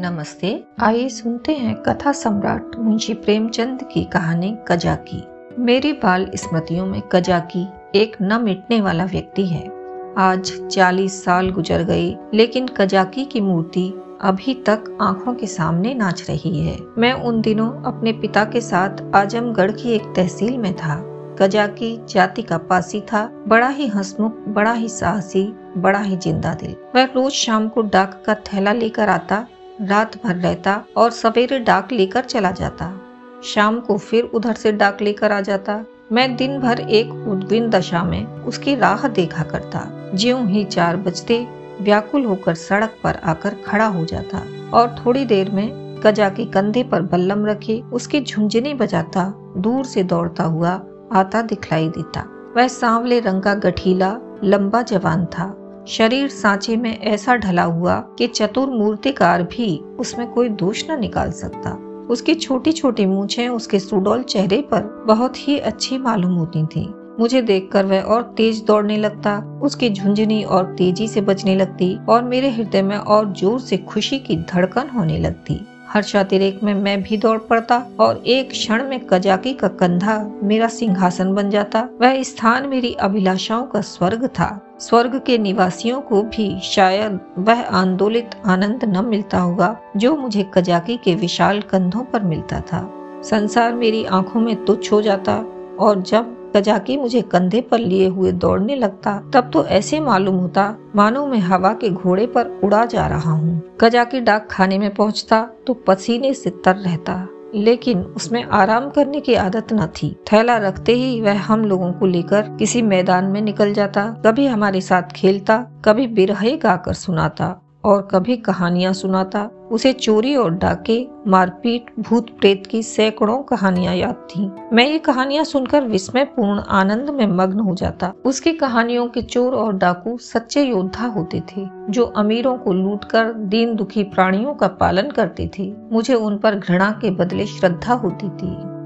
नमस्ते, आइए सुनते हैं कथा सम्राट मुंशी प्रेमचंद की कहानी कजाकी। मेरी बाल स्मृतियों में कजाकी एक न मिटने वाला व्यक्ति है। आज 40 साल गुजर गए, लेकिन कजाकी की मूर्ति अभी तक आँखों के सामने नाच रही है। मैं उन दिनों अपने पिता के साथ आजमगढ़ की एक तहसील में था। कजाकी जाति का पासी था, बड़ा ही हंसमुख, बड़ा ही साहसी, बड़ा ही ज़िंदा दिल। वह रोज शाम को डाक का थैला लेकर आता रात भर रहता और सवेरे डाक लेकर चला जाता। शाम को फिर उधर से डाक लेकर आ जाता। मैं दिन भर एक उद्विन दशा में उसकी राह देखा करता। ज्यों ही चार बजते, व्याकुल होकर सड़क पर आकर खड़ा हो जाता और थोड़ी देर में गजा के कंधे पर बल्लम रखे उसकी झुंझुनी बजाता दूर से दौड़ता हुआ आता दिखलाई देता। वह सांवले रंग का गठीला, लंबा जवान था। शरीर सांचे में ऐसा ढला हुआ कि चतुर मूर्तिकार भी उसमें कोई दोष न निकाल सकता। उसकी छोटी छोटी मूछें उसके सुडोल चेहरे पर बहुत ही अच्छी मालूम होती थी। मुझे देखकर वह और तेज दौड़ने लगता, उसकी झुंझुनी और तेज़ी से बचने लगती और मेरे हृदय में और ज़ोर से खुशी की धड़कन होने लगती। हर्षातिरेक में मैं भी दौड़ पड़ता और एक क्षण में कजाकी का कंधा मेरा सिंहासन बन जाता। वह स्थान मेरी अभिलाषाओं का स्वर्ग था। स्वर्ग के निवासियों को भी शायद वह आंदोलित आनंद न मिलता होगा जो मुझे कजाकी के विशाल कंधों पर मिलता था। संसार मेरी आँखों में तुच्छ हो जाता और जब कजाकी मुझे कंधे पर लिए हुए दौड़ने लगता। तब तो ऐसे मालूम होता, मानो मैं हवा के घोड़े पर उड़ा जा रहा हूँ। कजाकी डाक खाने में पहुँचता तो पसीने से तर रहता। लेकिन उसमें आराम करने की आदत न थी। थैला रखते ही वह हम लोगों को लेकर किसी मैदान में निकल जाता। कभी हमारे साथ खेलता, कभी बिरहे गाकर सुनाता। और कभी कहानियाँ सुनाता, उसे चोरी और डाके, मारपीट, भूत प्रेत की सैकड़ों कहानियाँ याद थीं। मैं ये कहानियाँ सुनकर विस्मय पूर्ण आनंद में मग्न हो जाता। उसकी कहानियों के चोर और डाकू सच्चे योद्धा होते थे, जो अमीरों को लूटकर दीन दुखी प्राणियों का पालन करते थे। मुझे उन पर घृणा के बदले श्रद्धा होती थी।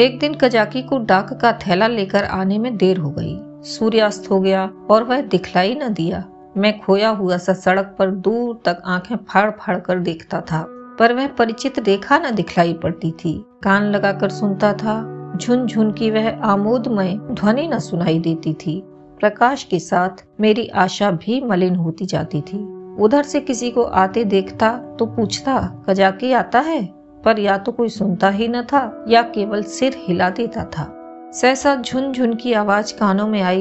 एक दिन कजाकी को डाक का थैला लेकर आने में देर हो गई। सूर्यास्त हो गया और वह दिखलाई न दिया। मैं खोया हुआ सा सड़क पर दूर तक आँखें फाड़ फाड़ कर देखता था, पर वह परिचित रेखा न दिखलाई पड़ती थी। कान लगाकर सुनता था झुन झुन की वह आमोदमय ध्वनि न सुनाई देती थी। प्रकाश के साथ मेरी आशा भी मलिन होती जाती थी। उधर से किसी को आते देखता तो पूछता, कजाकी आता है? पर या तो कोई सुनता ही न था, या केवल सिर हिला देता था। सहसा झुन झुन की आवाज़ कानों में आई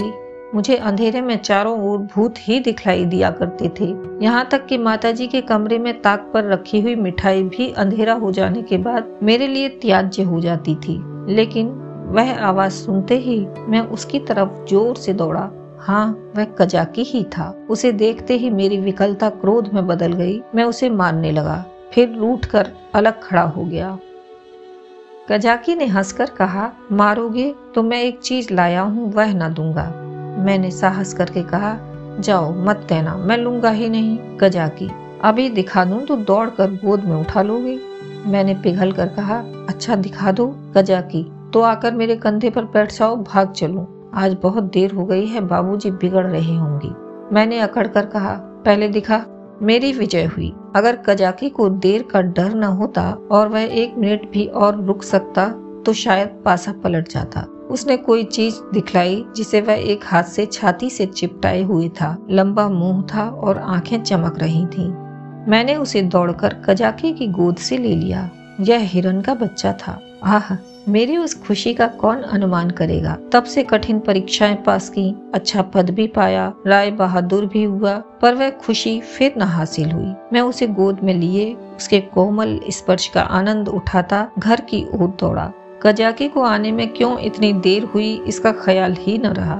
मुझे अंधेरे में चारों ओर भूत ही दिखलाई दिया करते थे। यहाँ तक कि माताजी के कमरे में ताक पर रखी हुई मिठाई भी अंधेरा हो जाने के बाद मेरे लिए त्याज्य हो जाती थी। लेकिन वह आवाज़ सुनते ही मैं उसकी तरफ़ ज़ोर से दौड़ा। हाँ वह कजाकी ही था। उसे देखते ही मेरी विकलता क्रोध में बदल गई। मैं उसे मारने लगा। फिर रूठ कर अलग खड़ा हो गया। कजाकी ने हंसकर कहा, मारोगे तो मैं एक चीज़ लाया हूँ, वह न दूँगा। मैंने साहस करके कहा, जाओ, मत कहना मैं लूँगा ही नहीं गजा की अभी दिखा दूँ तो दौड़ कर गोद में उठा लोगे। मैंने पिघल कर कहा अच्छा दिखा दो गजा की तो आकर मेरे कंधे पर बैठ जाओ, भाग चलूँ। आज बहुत देर हो गई है, बाबूजी बिगड़ रहे होंगी। मैंने अकड़ कर कहा, पहले दिखा, मेरी विजय हुई। अगर कजाकी को देर का डर न होता और वह एक मिनट भी और रुक सकता तो शायद पासा पलट जाता। उसने कोई चीज़ दिखलाई जिसे वह एक हाथ से छाती से चिपटाए हुए था। लंबा मुँह था और आँखें चमक रही थीं। मैंने उसे दौड़कर कजाकी की गोद से ले लिया। यह हिरन का बच्चा था। आह, मेरी उस खुशी का कौन अनुमान करेगा? तब से कठिन परीक्षाएँ पास की अच्छा पद भी पाया, राय बहादुर भी हुआ, पर वह खुशी फिर न हासिल हुई। मैं उसे गोद में लिए, उसके कोमल स्पर्श का आनंद उठाता, घर की ओर दौड़ा। कजाकी को आने में क्यों इतनी देर हुई, इसका ख्याल ही न रहा।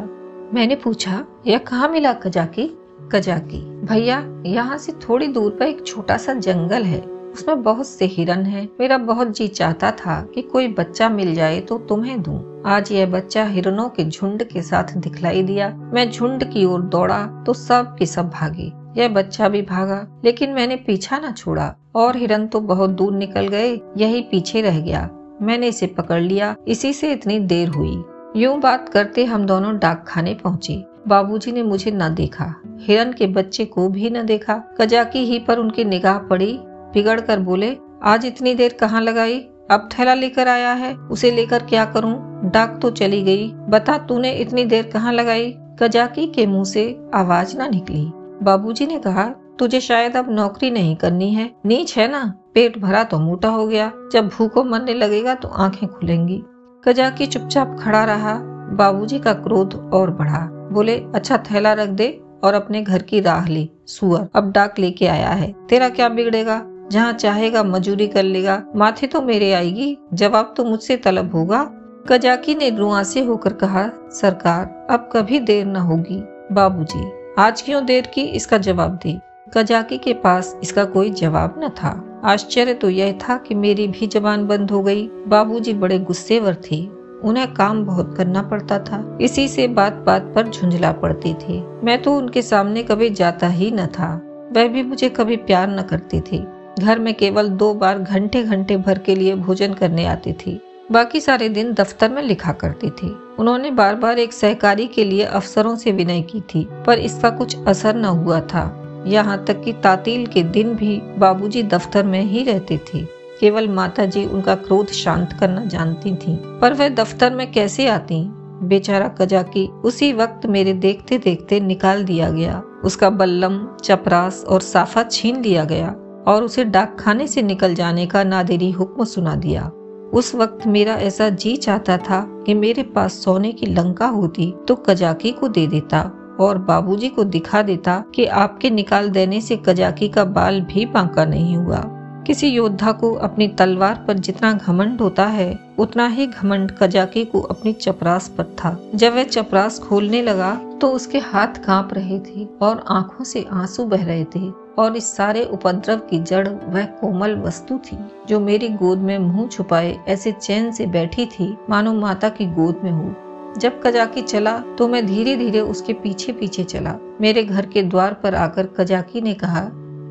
मैंने पूछा, यह कहाँ मिला कजाकी कजाकी भैया, यहाँ से थोड़ी दूर पर एक छोटा सा जंगल है। उसमें बहुत से हिरन हैं। मेरा बहुत जी चाहता था कि कोई बच्चा मिल जाए तो तुम्हें दूँ। आज यह बच्चा हिरनों के झुंड के साथ दिखलाई दिया। मैं झुंड की ओर दौड़ा तो सब के सब भागे। यह बच्चा भी भागा, लेकिन मैंने पीछा न छोड़ा। और हिरन तो बहुत दूर निकल गए, यही पीछे रह गया। मैंने इसे पकड़ लिया। इसी से इतनी देर हुई। यूँ बात करते हम दोनों डाक खाने पहुँचे। बाबूजी ने मुझे न देखा। हिरन के बच्चे को भी न देखा। कजाकी ही पर उनकी निगाह पड़ी। बिगड़ कर बोले, आज इतनी देर कहाँ लगाई? अब थैला लेकर आया है। उसे लेकर क्या करूँ? डाक तो चली गई। बता तूने इतनी देर कहाँ लगाई? कजाकी के मुँह से आवाज़ ना निकली। बाबूजी ने कहा, तुझे शायद अब नौकरी नहीं करनी है। नीच है ना? पेट भरा तो मोटा हो गया। जब भूखो मरने लगेगा तो आँखें खुलेंगी। कजाकी चुपचाप खड़ा रहा। बाबूजी का क्रोध और बढ़ा। बोले अच्छा थैला रख दे और अपने घर की राह ली, सुअर। अब डाक लेके आया है। तेरा क्या बिगड़ेगा? जहाँ चाहेगा मजूरी कर लेगा। माथे तो मेरे आएगी। जवाब तो मुझसे तलब होगा। कजाकी ने रुआसे होकर कहा, सरकार, अब कभी देर न होगी। बाबूजी, आज क्यों देर की इसका जवाब दे? कजाकी के पास इसका कोई जवाब न था। आश्चर्य तो यह था कि मेरी भी जबान बंद हो गई। बाबूजी बड़े गुस्सेवर थे। उन्हें काम बहुत करना पड़ता था। इसी से बात बात पर झुंझला पड़ती थी। मैं तो उनके सामने कभी जाता ही न था। वह भी मुझे कभी प्यार न करती थी। घर में केवल दो बार घंटे घंटे भर के लिए भोजन करने आती थी। बाकी सारे दिन दफ्तर में लिखा करती थी। उन्होंने बार बार एक सहकारी के लिए अफसरों से विनय की थी, पर इसका कुछ असर न हुआ था। यहाँ तक कि तातील के दिन भी बाबूजी दफ्तर में ही रहते थे। केवल माता जी उनका क्रोध शांत करना जानती थीं, पर वह दफ्तर में कैसे आती? बेचारा कजाकी उसी वक्त मेरे देखते देखते निकाल दिया गया। उसका बल्लम चपरास और साफा छीन लिया गया और उसे डाक खाने से निकल जाने का नादेरी हुक्म सुना दिया। उस वक्त मेरा ऐसा जी चाहता था कि मेरे पास सोने की लंका होती तो कजाकी को दे देता। और बाबूजी को दिखा देता कि आपके निकाल देने से कजाकी का बाल भी बांका नहीं हुआ। किसी योद्धा को अपनी तलवार पर जितना घमंड होता है, उतना ही घमंड कजाकी को अपनी चपरास पर था। जब वह चपरास खोलने लगा तो उसके हाथ काँप रहे थे और आँखों से आँसू बह रहे थे और इस सारे उपद्रव की जड़ वह कोमल वस्तु थी, जो मेरी गोद में मुँह छुपाए ऐसे चैन से बैठी थी, मानो माता की गोद में हूँ। जब कजाकी चला तो मैं धीरे धीरे उसके पीछे पीछे चला। मेरे घर के द्वार पर आकर कजाकी ने कहा,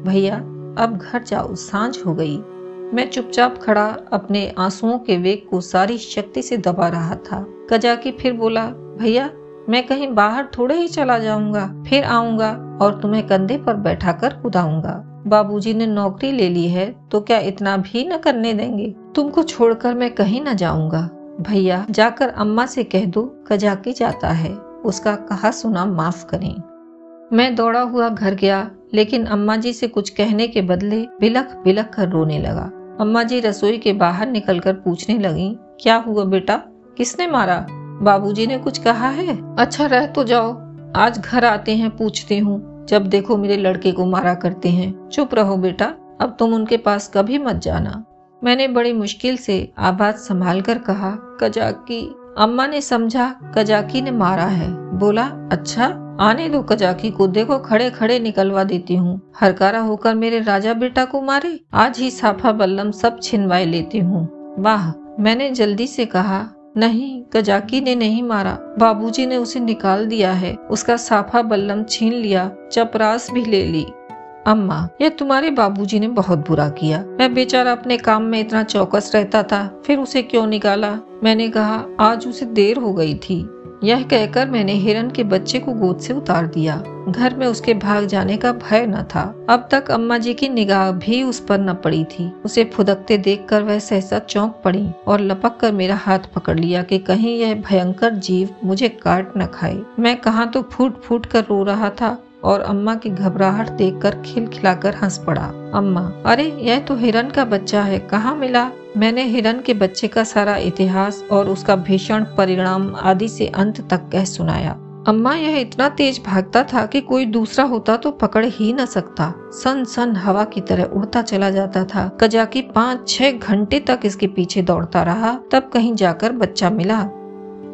भैया, अब घर जाओ, साँझ हो गई। मैं चुपचाप खड़ा अपने आंसुओं के वेग को सारी शक्ति से दबा रहा था। कजाकी फिर बोला, भैया, मैं कहीं बाहर थोड़े ही चला जाऊँगा, फिर आऊँगा और तुम्हें कंधे पर बैठा कर कुदाऊँगा। बाबूजी ने नौकरी ले ली है तो क्या इतना भी न करने देंगे? तुमको छोड़कर मैं कहीं न जाऊँगा। भैया, जाकर अम्मा से कह दो कजाकी जाता है। उसका कहा सुना, माफ़ करें। मैं दौड़ा हुआ घर गया, लेकिन अम्मा जी से कुछ कहने के बदले बिलख बिलख कर रोने लगा। अम्मा जी रसोई के बाहर निकलकर पूछने लगी, क्या हुआ बेटा? किसने मारा? बाबूजी ने कुछ कहा है? अच्छा रह तो जाओ। आज घर आते हैं, पूछती हूँ। जब देखो मेरे लड़के को मारा करते हैं। चुप रहो बेटा। अब तुम उनके पास कभी मत जाना। मैंने बड़ी मुश्किल से आवाज़ संभाल कर कहा, कजाकी। अम्मा ने समझा, कजाकी ने मारा है। बोला अच्छा आने दो कजाकी को, देखो खड़े खड़े निकलवा देती हूँ। हरकारा होकर मेरे राजा बेटा को मारे, आज ही साफा बल्लम सब छिनवाए लेती हूँ। वाह! मैंने जल्दी से कहा, नहीं, कजाकी ने नहीं मारा। बाबूजी ने उसे निकाल दिया है, उसका साफा बल्लम छीन लिया, चपरास भी ले ली। अम्मा यह तुम्हारे बाबूजी ने बहुत बुरा किया। मैं बेचारा अपने काम में इतना चौकस रहता था, फिर उसे क्यों निकाला? मैंने कहा, आज उसे देर हो गई थी। यह कहकर मैंने हिरन के बच्चे को गोद से उतार दिया। घर में उसके भाग जाने का भय न था। अब तक अम्मा जी की निगाह भी उस पर न पड़ी थी। उसे फुदकते देखकर वह सहसा चौंक पड़ी और लपक कर मेरा हाथ पकड़ लिया कि कहीं यह भयंकर जीव मुझे काट न खाए। मैं कहा तो फूट फूट कर रो रहा था। और अम्मा की घबराहट देखकर खिलखिलाकर हंस पड़ा। अम्मा, अरे, यह तो हिरन का बच्चा है, कहाँ मिला? मैंने हिरन के बच्चे का सारा इतिहास और उसका भीषण परिणाम आदि से अंत तक कह सुनाया। अम्मा, यह इतना तेज भागता था कि कोई दूसरा होता तो पकड़ ही न सकता। सन सन हवा की तरह उड़ता चला जाता था। कजाकी पाँच छह घंटे तक इसके पीछे दौड़ता रहा, तब कहीं जाकर बच्चा मिला।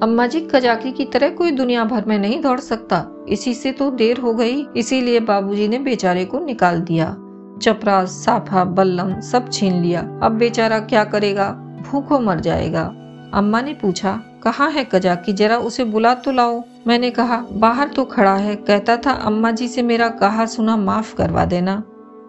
अम्मा जी, कजाकी की तरह कोई दुनिया भर में नहीं दौड़ सकता। इसी से तो देर हो गई, इसीलिए बाबूजी ने बेचारे को निकाल दिया। चपरा, साफा, बल्लम सब छीन लिया। अब बेचारा क्या करेगा? भूखो मर जाएगा। अम्मा ने पूछा, कहाँ है कजा की जरा उसे बुला तो लाओ। मैंने कहा, बाहर तो खड़ा है। कहता था, अम्मा जी से मेरा कहा सुना माफ़ करवा देना।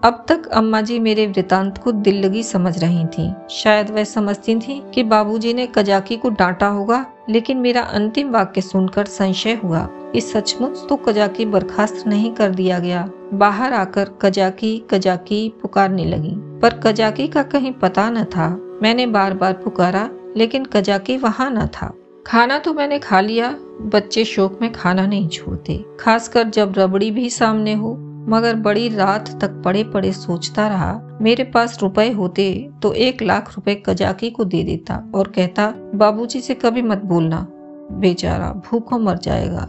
अब तक अम्मा जी मेरे वृतांत को दिल लगी समझ रही थी। शायद वह समझती थी कि बाबूजी ने कजाकी को डांटा होगा, लेकिन मेरा अंतिम वाक्य सुनकर संशय हुआ। इस सचमुच तो कजाकी बर्खास्त नहीं कर दिया गया। बाहर आकर कजाकी कजाकी पुकारने लगी। पर कजाकी का कहीं पता न था। मैंने बार बार पुकारा, लेकिन कजाकी वहाँ न था। खाना तो मैंने खा लिया, बच्चे शौक में खाना नहीं छोड़ते। खासकर जब रबड़ी भी सामने हो मगर बड़ी रात तक पड़े पड़े सोचता रहा, मेरे पास रुपए होते तो एक लाख रुपए कजाकी को दे देता और कहता, बाबूजी से कभी मत बोलना। बेचारा भूखों मर जाएगा।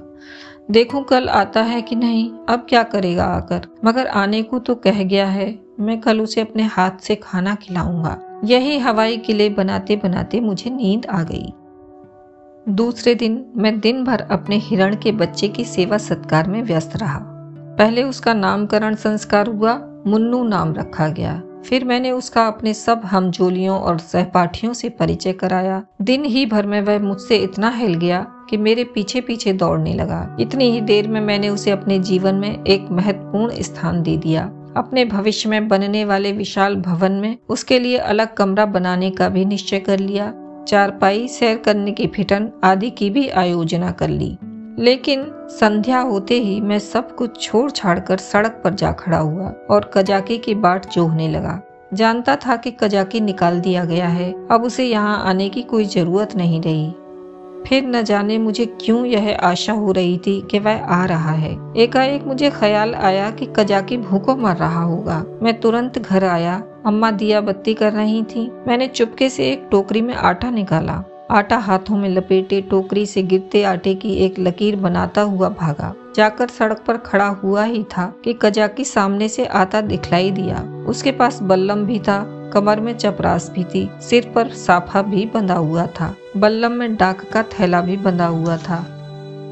देखूँ कल आता है कि नहीं, अब क्या करेगा आकर? मगर आने को तो कह गया है, मैं कल उसे अपने हाथ से खाना खिलाऊँगा। यही हवाई किले बनाते बनाते मुझे नींद आ गई। दूसरे दिन मैं दिन भर अपने हिरण के बच्चे की सेवा सत्कार में व्यस्त रहा। पहले उसका नामकरण संस्कार हुआ, मुन्नू नाम रखा गया। फिर मैंने उसका अपने सब हमजोलियों और सहपाठियों से परिचय कराया। दिन ही भर में वह मुझसे इतना हिल गया कि मेरे पीछे पीछे दौड़ने लगा। इतनी ही देर में मैंने उसे अपने जीवन में एक महत्वपूर्ण स्थान दे दिया। अपने भविष्य में बनने वाले विशाल भवन में उसके लिए अलग कमरा बनाने का भी निश्चय कर लिया। चारपाई, सैर करने की फिटन आदि की भी आयोजना कर ली। लेकिन संध्या होते ही मैं सब कुछ छोड़ छाड़ कर सड़क पर जा खड़ा हुआ और कजाकी की बाट जोहने लगा। जानता था कि कजाकी निकाल दिया गया है, अब उसे यहाँ आने की कोई ज़रूरत नहीं रही। फिर न जाने मुझे क्यों यह आशा हो रही थी कि वह आ रहा है। एकाएक मुझे ख्याल आया कि कजाकी भूखों मर रहा होगा। मैं तुरंत घर आया। अम्मा दिया बत्ती कर रही थी। मैंने चुपके से एक टोकरी में आटा निकाला। आटा हाथों में लपेटे टोकरी से गिरते आटे की एक लकीर बनाता हुआ भागा। जाकर सड़क पर खड़ा हुआ ही था कि कजाकी सामने से आता दिखलाई दिया। उसके पास बल्लम भी था, कमर में चपरास भी थी, सिर पर साफा भी बंधा हुआ था। बल्लम में डाक का थैला भी बंधा हुआ था।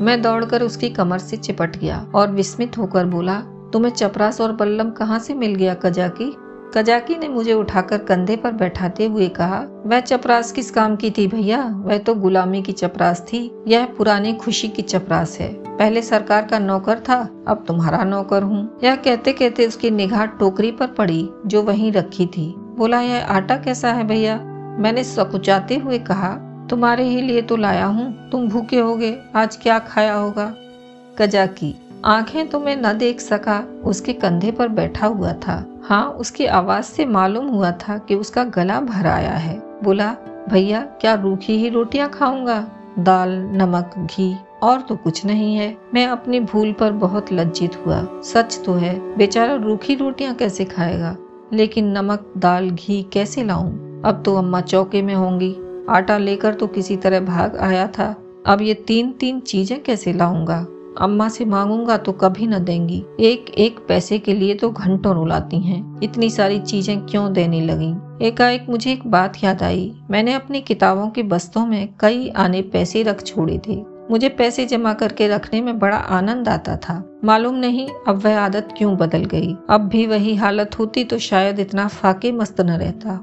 मैं दौड़कर उसकी कमर से चिपट गया और विस्मित होकर बोला, तुम्हें चपरास और बल्लम कहाँ से मिल गया कजाकी? कजाकी ने मुझे उठाकर कंधे पर बैठाते हुए कहा, वह चपरास किस काम की थी भैया? वह तो गुलामी की चपरास थी। यह पुरानी खुशी की चपरास है। पहले सरकार का नौकर था, अब तुम्हारा नौकर हूँ यह कहते कहते उसकी निगाह टोकरी पर पड़ी, जो वहीं रखी थी। बोला, यह आटा कैसा है भैया मैंने सकुचाते हुए कहा, तुम्हारे ही लिए तो लाया हूँ। तुम भूखे होगे। आज क्या खाया होगा कजाकी, आँखें तो मैं न देख सका उसके कंधे पर बैठा हुआ था। हाँ उसकी आवाज़ से मालूम हुआ था कि उसका गला भर आया है। बोला, भैया, क्या रूखी ही रोटियाँ खाऊँगा? दाल, नमक, घी, और तो कुछ नहीं है। मैं अपनी भूल पर बहुत लज्जित हुआ। सच तो है, बेचारा रूखी रोटियाँ कैसे खाएगा? लेकिन नमक, दाल, घी कैसे लाऊं? अब तो अम्मा चौके में होंगी। आटा लेकर तो किसी तरह भाग आया था। अब ये तीन तीन चीज़ें कैसे लाऊँगा? अम्मा से मांगूँगा तो कभी न देंगी। एक एक पैसे के लिए तो घंटों रुलाती हैं। इतनी सारी चीज़ें क्यों देने लगी? एकाएक मुझे एक बात याद आई। मैंने अपनी किताबों के बस्तों में कई आने पैसे रख छोड़े थे। मुझे पैसे जमा करके रखने में बड़ा आनंद आता था। मालूम नहीं अब वह आदत क्यों बदल गई। अब भी वही हालत होती तो शायद इतना फाके मस्त न रहता।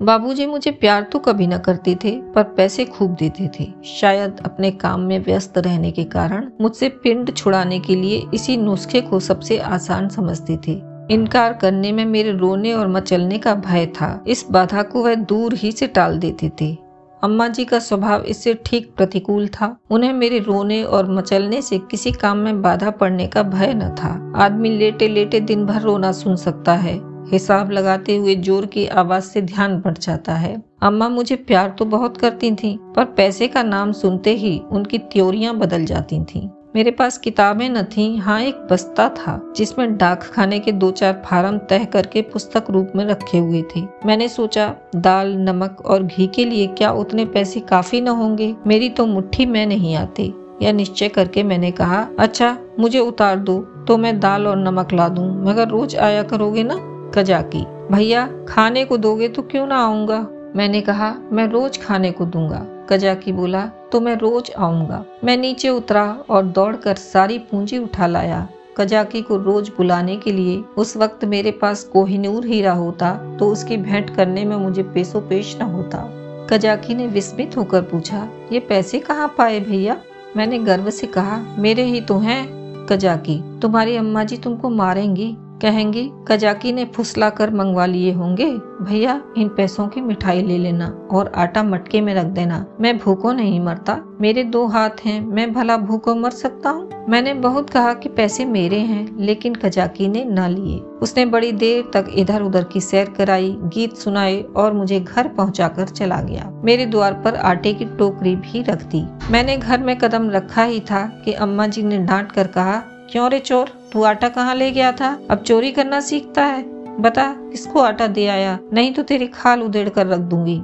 बाबूजी मुझे प्यार तो कभी न करते थे, पर पैसे खूब देते थे। शायद अपने काम में व्यस्त रहने के कारण मुझसे पिंड छुड़ाने के लिए इसी नुस्खे को सबसे आसान समझते थे। इनकार करने में मेरे रोने और मचलने का भय था। इस बाधा को वह दूर ही से टाल देते थे। अम्मा जी का स्वभाव इससे ठीक प्रतिकूल था। उन्हें मेरे रोने और मचलने से किसी काम में बाधा पड़ने का भय न था। आदमी लेटे लेटे दिन भर रोना सुन सकता है। हिसाब लगाते हुए ज़ोर की आवाज़ से ध्यान बढ़ जाता है। अम्मा मुझे प्यार तो बहुत करती थीं, पर पैसे का नाम सुनते ही उनकी त्योरियाँ बदल जाती थीं। मेरे पास किताबें न थीं, हाँ एक बस्ता था जिसमें डाक खाने के दो चार फार्म तय करके पुस्तक रूप में रखे हुए थे। मैंने सोचा दाल नमक और घी के लिए क्या उतने पैसे काफ़ी न होंगे? मेरी तो मुट्ठी में नहीं आती। यह निश्चय करके मैंने कहा अच्छा मुझे उतार दो तो मैं दाल और नमक ला दूँ मगर रोज आया करोगे ना? कजाकी भैया, खाने को दोगे तो क्यों ना आऊँगा? मैंने कहा, मैं रोज खाने को दूँगा। कजाकी बोला तो मैं रोज आऊँगा। मैं नीचे उतरा और दौड़कर सारी पूंजी उठा लाया। कजाकी को रोज बुलाने के लिए उस वक्त मेरे पास कोहिनूर हीरा होता तो उसकी भेंट करने में मुझे पेशो पेश न होता। कजाकी ने विस्मित होकर पूछा, ये पैसे कहाँ पाए भैया? मैंने गर्व से कहा, मेरे ही तो हैं। कजाकी तुम्हारी अम्मा जी तुमको मारेंगी? कहेंगी, कजाकी ने फुसला कर मंगवा लिए होंगे? भैया, इन पैसों की मिठाई ले लेना और आटा मटके में रख देना। मैं भूखो नहीं मरता। मेरे दो हाथ हैं। मैं भला भूखो मर सकता हूँ? मैंने बहुत कहा कि पैसे मेरे हैं, लेकिन कजाकी ने ना लिए। उसने बड़ी देर तक इधर उधर की सैर कराई, गीत सुनाए और मुझे घर पहुँचा चला गया। मेरे द्वार पर आटे की टोकरी भी रख दी। मैंने घर में कदम रखा ही था कि अम्मा जी ने डांट कर कहा, क्यों रे चोर? तू आटा कहाँ ले गया था? अब चोरी करना सीखता है। बता, किसको आटा दे आया? नहीं तो तेरी खाल उधेड़ कर रख दूँगी।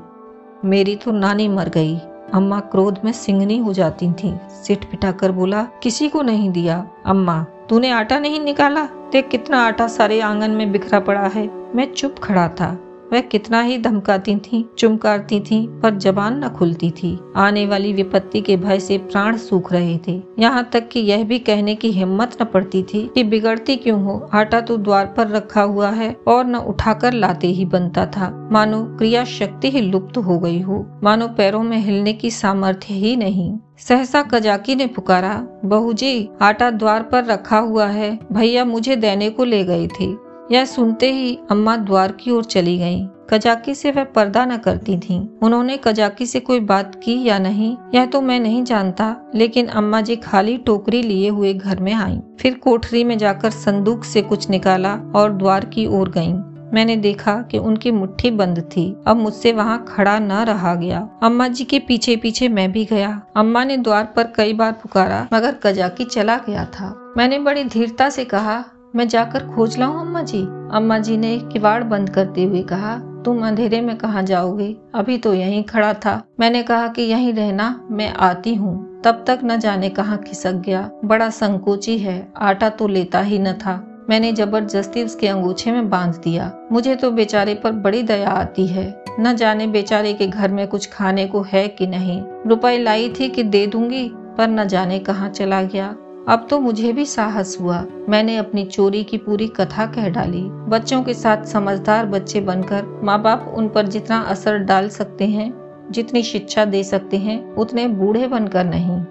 मेरी तो नानी मर गई। अम्मा क्रोध में सिंगनी हो जाती थी। सिट पिटा कर बोला, किसी को नहीं दिया। अम्मा, तूने आटा नहीं निकाला? देख कितना आटा सारे आँगन में बिखरा पड़ा है। मैं चुप खड़ा था। वह कितना ही धमकाती थी, चुमकारती थी, पर जबान न खुलती थी। आने वाली विपत्ति के भय से प्राण सूख रहे थे। यहाँ तक कि यह भी कहने की हिम्मत न पड़ती थी कि बिगड़ती क्यों हो। आटा तो द्वार पर रखा हुआ है और न उठाकर लाते ही बनता था। मानो क्रिया शक्ति ही लुप्त हो गई हो। मानो पैरों में हिलने की सामर्थ्य ही नहीं। सहसा कजाकी ने पुकारा बहू जी आटा द्वार पर रखा हुआ है। भैया मुझे देने को ले गए थे। यह सुनते ही अम्मा द्वार की ओर चली गईं। कजाकी से वह पर्दा न करती थीं। उन्होंने कजाकी से कोई बात की या नहीं, यह तो मैं नहीं जानता, लेकिन अम्मा जी खाली टोकरी लिए हुए घर में आईं। फिर कोठरी में जाकर संदूक से कुछ निकाला और द्वार की ओर गईं। मैंने देखा कि उनकी मुट्ठी बंद थी अब मुझसे वहाँ खड़ा न रहा गया अम्मा जी के पीछे पीछे मैं भी गया अम्मा ने द्वार पर कई बार पुकारा, मगर कजाकी चला गया था मैंने बड़ी धीरता से कहा मैं जाकर खोज लाऊं अम्मा जी? अम्मा जी ने किवाड़ बंद करते हुए कहा, तुम अंधेरे में कहा जाओगे? अभी तो यहीं खड़ा था। मैंने कहा कि यहीं रहना, मैं आती हूँ। तब तक न जाने कहाँ खिसक गया। बड़ा संकोची है, आटा तो लेता ही न था। मैंने ज़बरदस्ती उसके अंगूछे में बाँध दिया। मुझे तो बेचारे पर बड़ी दया आती है। न जाने बेचारे के घर में कुछ खाने को है कि नहीं। रुपए लाई थी कि दे दूँगी, पर न जाने कहाँ चला गया। अब तो मुझे भी साहस हुआ। मैंने अपनी चोरी की पूरी कथा कह डाली। बच्चों के साथ समझदार बच्चे बनकर माँ बाप उन पर जितना असर डाल सकते हैं, जितनी शिक्षा दे सकते हैं, उतने बूढ़े बनकर नहीं।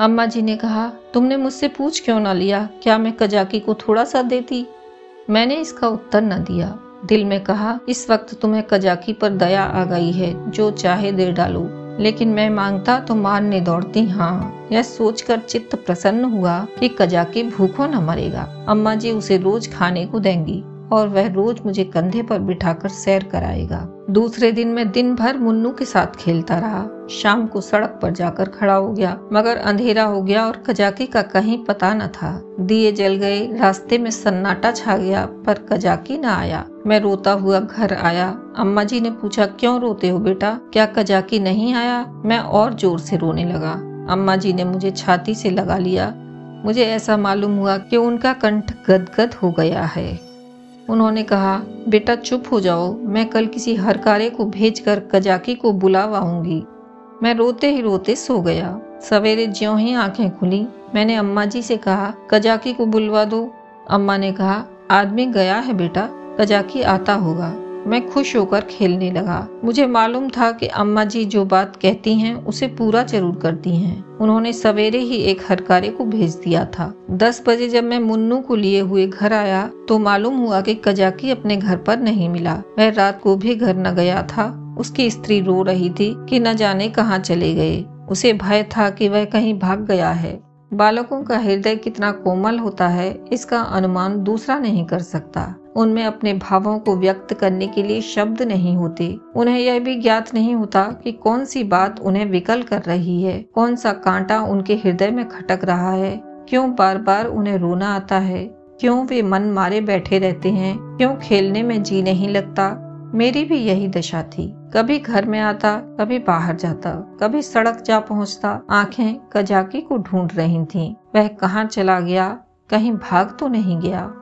अम्मा जी ने कहा, तुमने मुझसे पूछ क्यों ना लिया? क्या मैं कजाकी को थोड़ा सा देती? मैंने इसका उत्तर न दिया। दिल में कहा, इस वक्त तुम्हें कजाकी पर दया आ गई है, जो चाहे दे डालो। लेकिन मैं माँगता तो मारने दौड़ती हाँ। यह सोचकर चित्त प्रसन्न हुआ कि कजाकी भूखों न मरेगा। अम्मा जी उसे रोज खाने को देंगी। और वह रोज मुझे कंधे पर बिठाकर सैर कराएगा। दूसरे दिन मैं दिन भर मुन्नू के साथ खेलता रहा। शाम को सड़क पर जाकर खड़ा हो गया, मगर अंधेरा हो गया और कजाकी का कहीं पता न था। दिए जल गए, रास्ते में सन्नाटा छा गया, पर कजाकी न आया। मैं रोता हुआ घर आया। अम्मा जी ने पूछा, क्यों रोते हो बेटा? क्या कजाकी नहीं आया? मैं और ज़ोर से रोने लगा। अम्मा जी ने मुझे छाती से लगा लिया। मुझे ऐसा मालूम हुआ कि उनका कंठ गदगद हो गया है। उन्होंने कहा, बेटा, चुप हो जाओ। मैं कल किसी हरकारे को भेजकर कजाकी को बुलावाऊँगी मैं रोते ही रोते सो गया। सवेरे ज्यो ही आँखें खुली, मैंने अम्मा जी से कहा, कजाकी को बुलवा दो। अम्मा ने कहा, आदमी गया है बेटा, कजाकी आता होगा। मैं खुश होकर खेलने लगा। मुझे मालूम था कि अम्मा जी जो बात कहती हैं, उसे पूरा ज़रूर करती हैं। उन्होंने सवेरे ही एक हरकारे को भेज दिया था। दस बजे जब मैं मुन्नू को लिए हुए घर आया तो मालूम हुआ कि कजाकी अपने घर पर नहीं मिला। वह रात को भी घर न गया था। उसकी स्त्री रो रही थी कि न जाने कहाँ चले गए। उसे भय था कि वह कहीं भाग गया है। बालकों का हृदय कितना कोमल होता है, इसका अनुमान दूसरा नहीं कर सकता। उनमें अपने भावों को व्यक्त करने के लिए शब्द नहीं होते। उन्हें यह भी ज्ञात नहीं होता कि कौन सी बात उन्हें विकल कर रही है। कौन सा कांटा उनके हृदय में खटक रहा है। क्यों बार बार उन्हें रोना आता है? क्यों वे मन मारे बैठे रहते हैं? क्यों खेलने में जी नहीं लगता? मेरी भी यही दशा थी। कभी घर में आता, कभी बाहर जाता, कभी सड़क जा पहुँचता, आँखें कजाकी को ढूंढ रही थीं। वह कहाँ चला गया? कहीं भाग तो नहीं गया।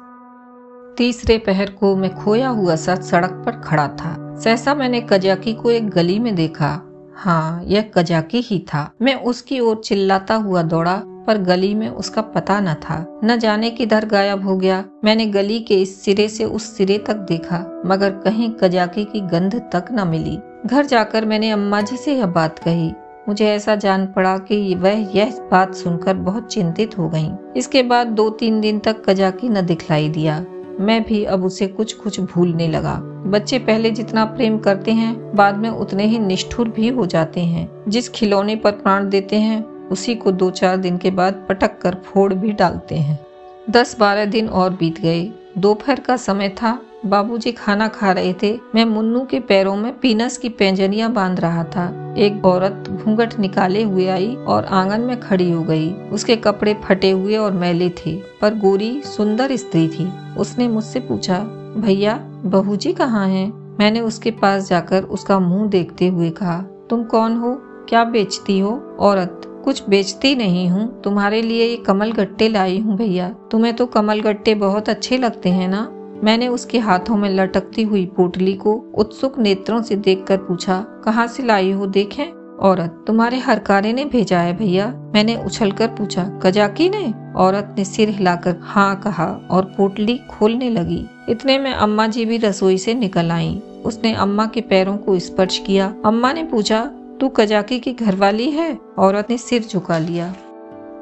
तीसरे पहर को मैं खोया हुआ सा सड़क पर खड़ा था। सहसा मैंने कजाकी को एक गली में देखा। हाँ यह कजाकी ही था। मैं उसकी ओर चिल्लाता हुआ दौड़ा, पर गली में उसका पता न था। न जाने किधर गायब हो गया। मैंने गली के इस सिरे से उस सिरे तक देखा, मगर कहीं कजाकी की गंध तक न मिली। घर जाकर मैंने अम्मा जी से यह बात कही। मुझे ऐसा जान पड़ा कि वह यह बात सुनकर बहुत चिंतित हो गईं। इसके बाद दो तीन दिन तक कजाकी न दिखलाई दिया। मैं भी अब उसे कुछ कुछ भूलने लगा। बच्चे पहले जितना प्रेम करते हैं, बाद में उतने ही निष्ठुर भी हो जाते हैं। जिस खिलौने पर प्राण देते हैं, उसी को दो चार दिन के बाद पटक कर फोड़ भी डालते हैं। दस बारह दिन और बीत गए। दोपहर का समय था। बाबूजी खाना खा रहे थे। मैं मुन्नू के पैरों में पीनस की पैंजनिया बाँध रहा था। एक औरत घूंघट निकाले हुए आई और आँगन में खड़ी हो गई। उसके कपड़े फटे हुए और मैले थे, पर गोरी सुंदर स्त्री थी। उसने मुझसे पूछा, भैया बहू जी कहाँ है? मैंने उसके पास जाकर उसका मुँह देखते हुए कहा, तुम कौन हो? क्या बेचती हो, औरत? कुछ बेचती नहीं हूँ। तुम्हारे लिए ये कमल गट्टे लाई हूँ भैया। तुम्हें तो कमल गट्टे बहुत अच्छे लगते हैं ना? मैंने उसके हाथों में लटकती हुई पोटली को उत्सुक नेत्रों से देखकर पूछा, कहाँ से लाई हो देखें? औरत, तुम्हारे हरकारे ने भेजा है भैया। मैंने उछलकर पूछा, कजाकी ने? औरत ने सिर हिलाकर हाँ कहा और पोटली खोलने लगी। इतने में अम्मा जी भी रसोई से निकल आई। उसने अम्मा के पैरों को स्पर्श किया। अम्मा ने पूछा तू कजाकी की घरवाली है औरत ने सिर झुका लिया।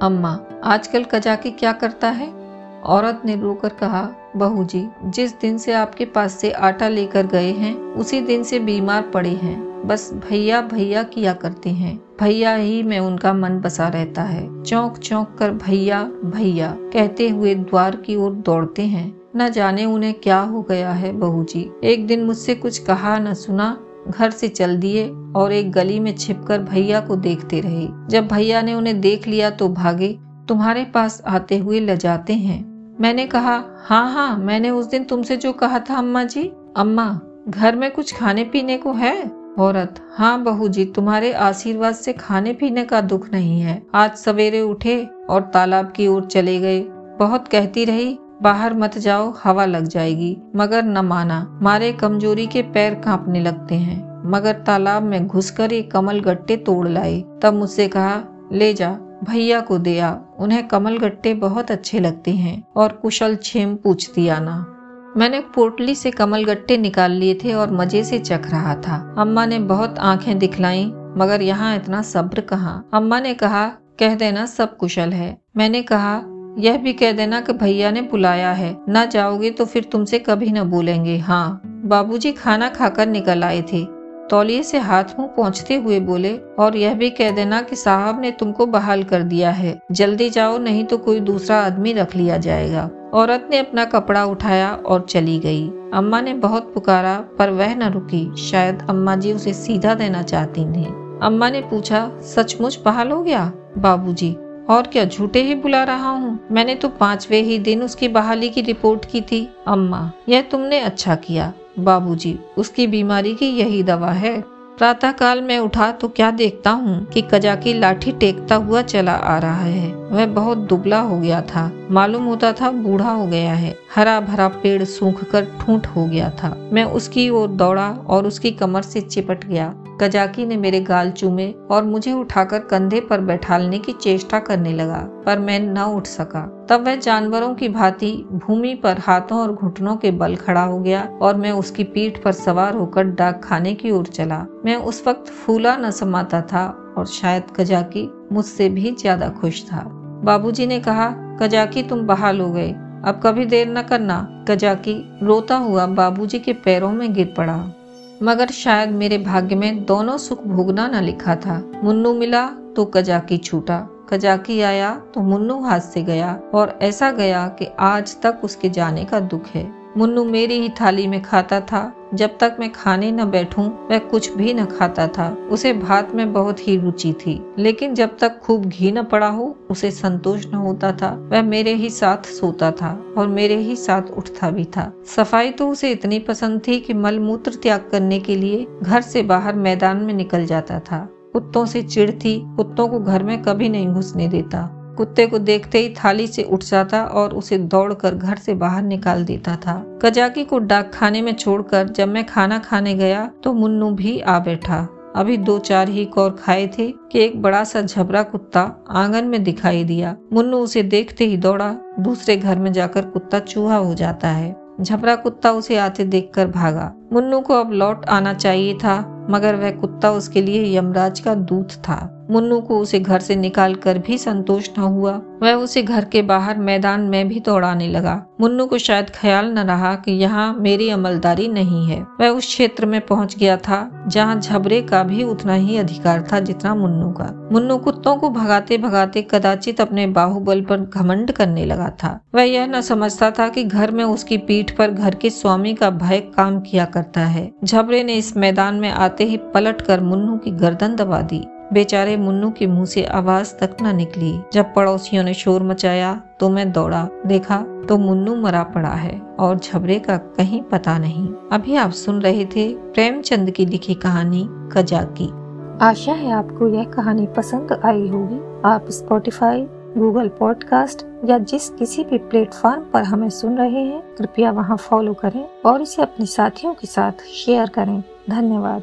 अम्मा, आजकल कजाकी क्या करता है? औरत ने रोकर कहा, बहू जी, जिस दिन से आपके पास से आटा लेकर गए हैं, उसी दिन से बीमार पड़े हैं। बस भैया भैया किया करते हैं। भैया ही में उनका मन बसा रहता है। चौंक चौंक कर भैया भैया, कहते हुए द्वार की ओर दौड़ते हैं। न जाने उन्हें क्या हो गया है बहू जी। एक दिन मुझसे कुछ कहा न सुना घर से चल दिए और एक गली में छिपकर भैया को देखते रहे। जब भैया ने उन्हें देख लिया तो भागे, तुम्हारे पास आते हुए लजाते हैं। मैंने कहा हाँ हाँ मैंने उस दिन तुमसे जो कहा था, अम्मा जी। अम्मा, घर में कुछ खाने पीने को है? औरत हाँ बहू जी, तुम्हारे आशीर्वाद से खाने पीने का दुख नहीं है। आज सवेरे उठे और तालाब की ओर चले गए। बहुत कहती रही बाहर मत जाओ, हवा लग जाएगी। मगर न माना, मारे कमज़ोरी के पैर कांपने लगते हैं। मगर तालाब में घुसकर ये कमल गट्टे तोड़ लाए। तब मुझसे कहा, ले जा, भैया को दे दिया उन्हें कमल गट्टे बहुत अच्छे लगते हैं। और कुशल छेम पूछती आना। मैंने पोटली से कमल गट्टे निकाल लिए थे और मज़े से चख रहा था। अम्मा ने बहुत आँखें दिखलाई, मगर यहाँ इतना सब्र कहाँ? अम्मा ने कहा, कह देना सब कुशल है। मैंने कहा यह भी कह देना कि भैया ने बुलाया है। न जाओगे तो फिर तुमसे कभी न बोलेंगे। हाँ बाबूजी खाना खाकर निकल आए थे। तौलिए से हाथ मुँह पहुँचते हुए बोले, और यह भी कह देना कि साहब ने तुमको बहाल कर दिया है। जल्दी जाओ, नहीं तो कोई दूसरा आदमी रख लिया जाएगा। औरत ने अपना कपड़ा उठाया और चली गई। अम्मा ने बहुत पुकारा, पर वह न रुकी। शायद अम्मा जी उसे सीधा देना चाहती थी। अम्मा ने पूछा, सचमुच बहाल हो गया? बाबूजी और क्या झूठे ही बुला रहा हूँ? मैंने तो पांचवे ही दिन उसकी बहाली की रिपोर्ट की थी। अम्मा, यह तुमने अच्छा किया। बाबूजी, उसकी बीमारी की यही दवा है। प्रातः काल में उठा तो क्या देखता हूँ कि कजा की लाठी टेकता हुआ चला आ रहा है। वह बहुत दुबला हो गया था। मालूम होता था बूढ़ा हो गया है। हरा भरा पेड़ सूख कर ठूंठ हो गया था। मैं उसकी ओर दौड़ा और उसकी कमर से चिपट गया। कजाकी ने मेरे गाल चूमे और मुझे उठाकर कंधे पर बैठालने की चेष्टा करने लगा, पर मैं न उठ सका। तब वह जानवरों की भांति भूमि पर हाथों और घुटनों के बल खड़ा हो गया और मैं उसकी पीठ पर सवार होकर डाक खाने की ओर चला। मैं उस वक्त फूला न समाता था और शायद कजाकी मुझसे भी ज़्यादा खुश था। बाबूजी ने कहा कजाकी तुम बहाल हो गए। अब कभी देर न करना। कजाकी रोता हुआ बाबूजी के पैरों में गिर पड़ा। मगर शायद मेरे भाग्य में दोनों सुख भोगना न लिखा था। मुन्नू मिला तो कजाकी छूटा। कजाकी आया तो मुन्नू हाथ से गया और ऐसा गया कि आज तक उसके जाने का दुख है। मुन्नू मेरी ही थाली में खाता था। जब तक मैं खाने न बैठूं, वह कुछ भी न खाता था। उसे भात में बहुत ही रुचि थी। लेकिन जब तक खूब घी न पड़ा हो, उसे संतोष न होता था। वह मेरे ही साथ सोता था और मेरे ही साथ उठता भी था। सफ़ाई तो उसे इतनी पसंद थी कि मल मूत्र त्याग करने के लिए घर से बाहर मैदान में निकल जाता था। कुत्तों से चिड़ थी। कुत्तों को घर में कभी नहीं घुसने देता। कुत्ते को देखते ही थाली से उठ जाता और उसे दौड़कर घर से बाहर निकाल देता था। कजाकी को डाक खाने में छोड़कर जब मैं खाना खाने गया तो मुन्नू भी आ बैठा। अभी दो चार ही कौर खाए थे कि एक बड़ा सा झबरा कुत्ता आँगन में दिखाई दिया। मुन्नू उसे देखते ही दौड़ा। दूसरे घर में जाकर कुत्ता चूहा हो जाता है। झबरा कुत्ता उसे आते देखकर भागा। मुन्नू को अब लौट आना चाहिए था, मगर वह कुत्ता उसके लिए यमराज का दूत था। मुन्नू को उसे घर से निकाल कर भी संतोष न हुआ। वह उसे घर के बाहर मैदान में भी दौड़ाने लगा। मुन्नू को शायद ख्याल न रहा कि यहाँ मेरी अमलदारी नहीं है। वह उस क्षेत्र में पहुँच गया था, जहाँ झबरे का भी उतना ही अधिकार था जितना मुन्नू का। मुन्नू कुत्तों को भगाते भगाते कदाचित अपने बाहुबल पर घमंड करने लगा था। वह यह न समझता था कि घर में उसकी पीठ पर घर के स्वामी का भय काम किया करता है। झबरे ने इस मैदान में आते ही पलट कर मुन्नू की गर्दन दबा दी। बेचारे मुन्नू के मुँह से आवाज़ तक न निकली। जब पड़ोसियों ने शोर मचाया तो मैं दौड़ा। देखा तो मुन्नू मरा पड़ा है और झबरे का कहीं पता नहीं। अभी आप सुन रहे थे प्रेमचंद की लिखी कहानी कजा की आशा है आपको यह कहानी पसंद आई होगी। आप स्पॉटिफाई गूगल पॉडकास्ट या जिस किसी भी प्लेटफॉर्म पर हमें सुन रहे हैं, कृपया वहाँ फॉलो करें और इसे अपने साथियों के साथ शेयर करें। धन्यवाद।